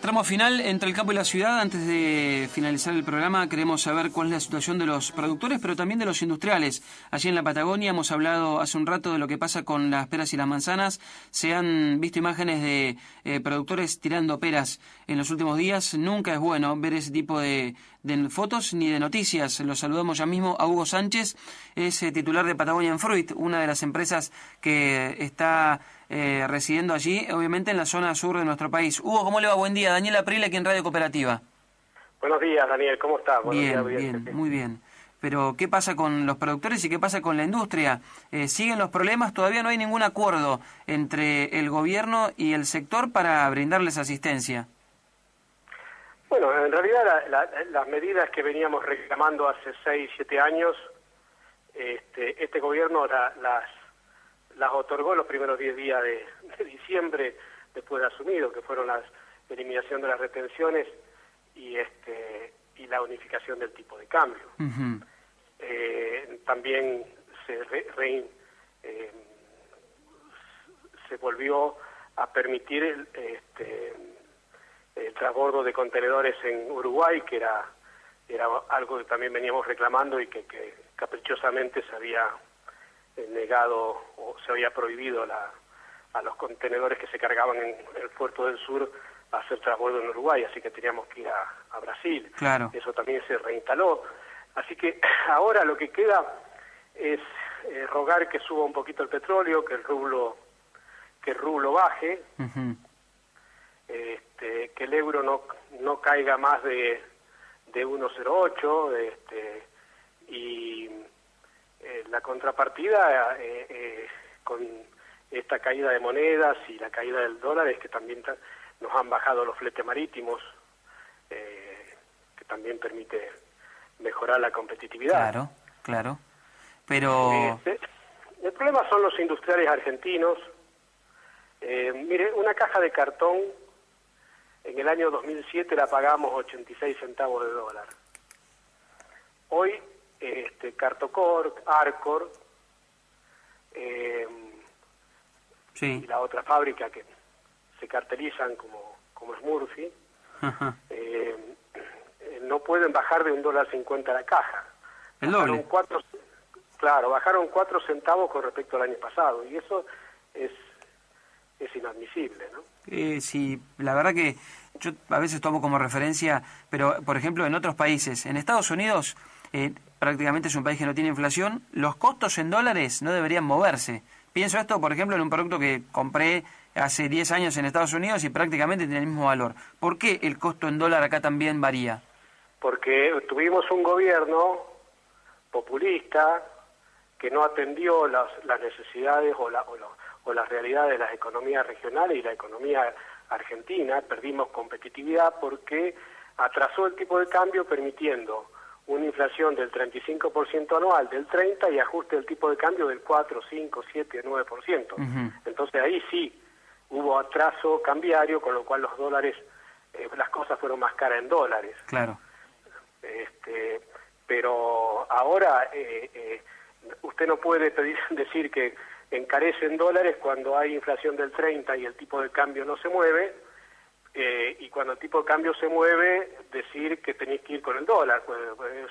Tramo final entre el campo y la ciudad. Antes de finalizar el programa, queremos saber cuál es la situación de los productores, pero también de los industriales. Allí en la Patagonia hemos hablado hace un rato de lo que pasa con las peras y las manzanas. Se han visto imágenes de eh, productores tirando peras en los últimos días. Nunca es bueno ver ese tipo de, fotos ni de noticias. Los saludamos ya mismo a Hugo Sánchez, es eh, titular de Patagonian Fruit, una de las empresas que está eh, residiendo allí, obviamente en la zona sur de nuestro país. Hugo, ¿cómo le va? Buen día. Daniel April, aquí en Radio Cooperativa. Buenos días, Daniel. ¿Cómo estás? bien, bien, muy bien. Pero, ¿qué pasa con los productores y qué pasa con la industria? Eh, ¿Siguen los problemas? Todavía no hay ningún acuerdo entre el gobierno y el sector para brindarles asistencia. Bueno, en realidad las medidas que veníamos reclamando hace seis, siete años, este, este gobierno las las otorgó los primeros 10 días de, diciembre después de asumido, que fueron la eliminación de las retenciones y este y la unificación del tipo de cambio. Eh, también se eh, se volvió a permitir el, este, el transbordo de contenedores en Uruguay, que era era algo que también veníamos reclamando y que, que caprichosamente se había negado o se había prohibido a los contenedores que se cargaban en el puerto del sur a hacer transbordo en Uruguay, así que teníamos que ir a, Brasil. Claro. Eso también se reinstaló. Así que ahora lo que queda es eh, rogar que suba un poquito el petróleo, que el rublo que el rublo baje, este, que el euro no, no caiga más de, de 1,08 este, y eh, la contrapartida eh, eh, con esta caída de monedas y la caída del dólar es que también nos han bajado los fletes marítimos, que también permite mejorar la competitividad. Claro, claro. Pero... el problema son los industriales argentinos. mire, una caja de cartón en el año 2007 la pagamos 86 centavos de dólar. Hoy este, Cartocor, Arcor, eh, y la otra fábrica que se cartelizan como, como Smurfy, eh, no pueden bajar de un dólar cincuenta la caja. El doble. Cuatro, claro, bajaron cuatro centavos con respecto al año pasado y eso es, es inadmisible, ¿no? Eh, sí, la verdad que yo a veces tomo como referencia, pero por ejemplo en otros países, en Estados Unidos eh, prácticamente es un país que no tiene inflación, los costos en dólares no deberían moverse. Pienso esto, por ejemplo, en un producto que compré hace 10 años en Estados Unidos y prácticamente tiene el mismo valor. ¿Por qué el costo en dólar acá también varía? Porque tuvimos un gobierno populista que no atendió las, necesidades o, o las realidades de las economías regionales y la economía argentina. Perdimos competitividad porque atrasó el tipo de cambio permitiendo una inflación del 35% anual, del 30% y ajuste del tipo de cambio del 4, 5, 7, 9%. Entonces ahí sí hubo atraso cambiario, con lo cual los dólares, eh, las cosas fueron más caras en dólares. Claro. Este, pero ahora eh, eh, usted no puede pedir, decir que encarece en dólares cuando hay inflación del 30 y el tipo de cambio no se mueve, eh, y cuando el tipo de cambio se mueve, decir que tenéis que ir con el dólar. Pues, pues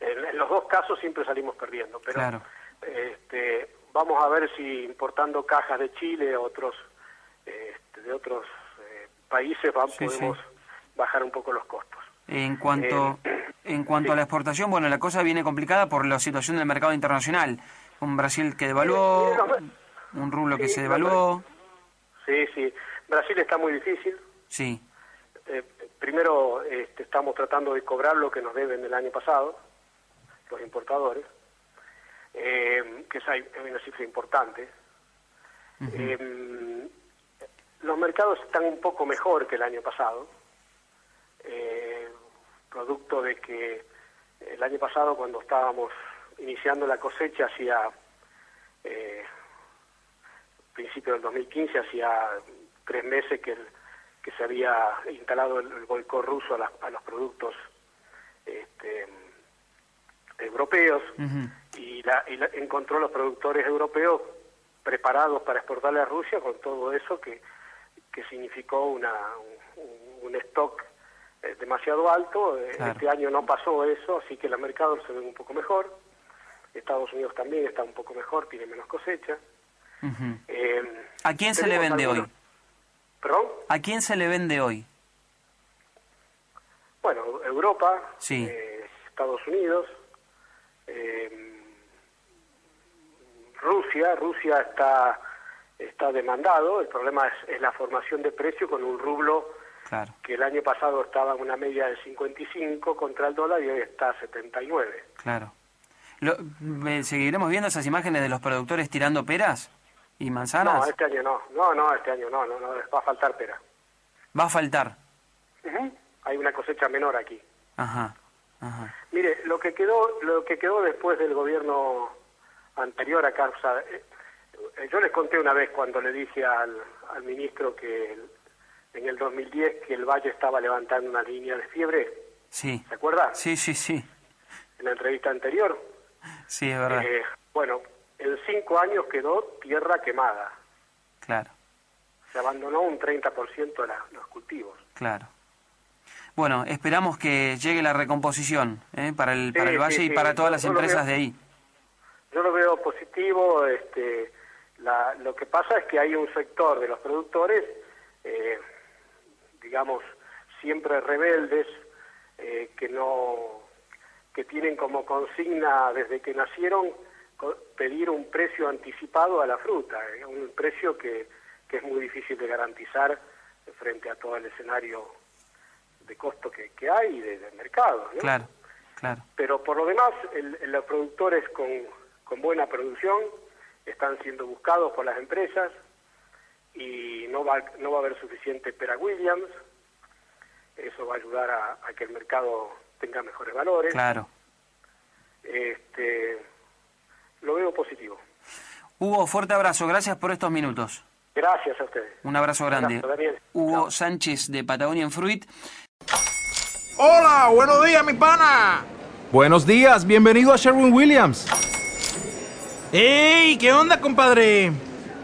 en, los dos casos siempre salimos perdiendo, pero este, vamos a ver si importando cajas de Chile otros este, de otros eh, países podemos bajar un poco los costos. En cuanto, eh, en cuanto a la exportación, bueno, la cosa viene complicada por la situación del mercado internacional. Un Brasil que devaluó, un rublo que se devaluó. Sí, sí. Brasil está muy difícil. Sí. Eh, primero este, estamos tratando de cobrar lo que nos deben del año pasado, los importadores, eh, que es una cifra importante. Eh, los mercados están un poco mejor que el año pasado, eh, producto de que el año pasado cuando estábamos iniciando la cosecha hacia eh, principio del 2015, hacía tres meses que, que se había instalado el, el ruso a, los productos este, europeos y, la, y encontró los productores europeos preparados para exportarle a Rusia con todo eso que, que significó una, un, stock eh, demasiado alto. Eh, este año no pasó eso, así que el mercado se ve un poco mejor. Estados Unidos también está un poco mejor, tiene menos cosecha. Eh, ¿A quién se le vende hoy? ¿Perdón? ¿A quién se le vende hoy? Bueno, Europa, sí. Estados Unidos, Rusia, Rusia está está demandado, el problema es, la formación de precio con un rublo que el año pasado estaba en una media de 55 contra el dólar y hoy está a 79. Claro. Lo, ¿Seguiremos viendo esas imágenes de los productores tirando peras y manzanas? No, este año no, no, no, este año no, no, no va a faltar pera. ¿Va a faltar? Hay una cosecha menor aquí. Ajá, ajá. Mire, lo que quedó, lo que quedó después del gobierno anterior a causa, eh, yo les conté una vez cuando le dije al, al ministro que en el 2010 que el Valle estaba levantando una línea de fiebre. Sí. ¿Se acuerda? Sí, sí, sí. En la entrevista anterior. Sí, es verdad. Eh, bueno, en cinco años quedó tierra quemada. Claro. Se abandonó un 30% de los cultivos. Claro. Bueno, esperamos que llegue la recomposición ¿eh? para el, para el Valle y para todas las empresas de ahí. Yo lo veo positivo, este, lo que pasa es que hay un sector de los productores, eh, digamos, siempre rebeldes, eh, que no que tienen como consigna desde que nacieron pedir un precio anticipado a la fruta, eh, un precio que, que, es muy difícil de garantizar frente a todo el escenario de costo que, que hay del de mercado. Claro, claro. Pero por lo demás, los productores con, con buena producción, están siendo buscados por las empresas y no va, no va a haber suficiente Pera Williams. Eso va a ayudar a, que el mercado tenga mejores valores. Claro. Este, lo veo positivo. Hugo, fuerte abrazo. Gracias por estos minutos. Gracias a ustedes. Un abrazo grande. Hugo Sánchez de Patagonian Fruit. Hola, buenos días, mi pana. Buenos días, bienvenido a Sherwin Williams. ¡Ey! ¿Qué onda, compadre?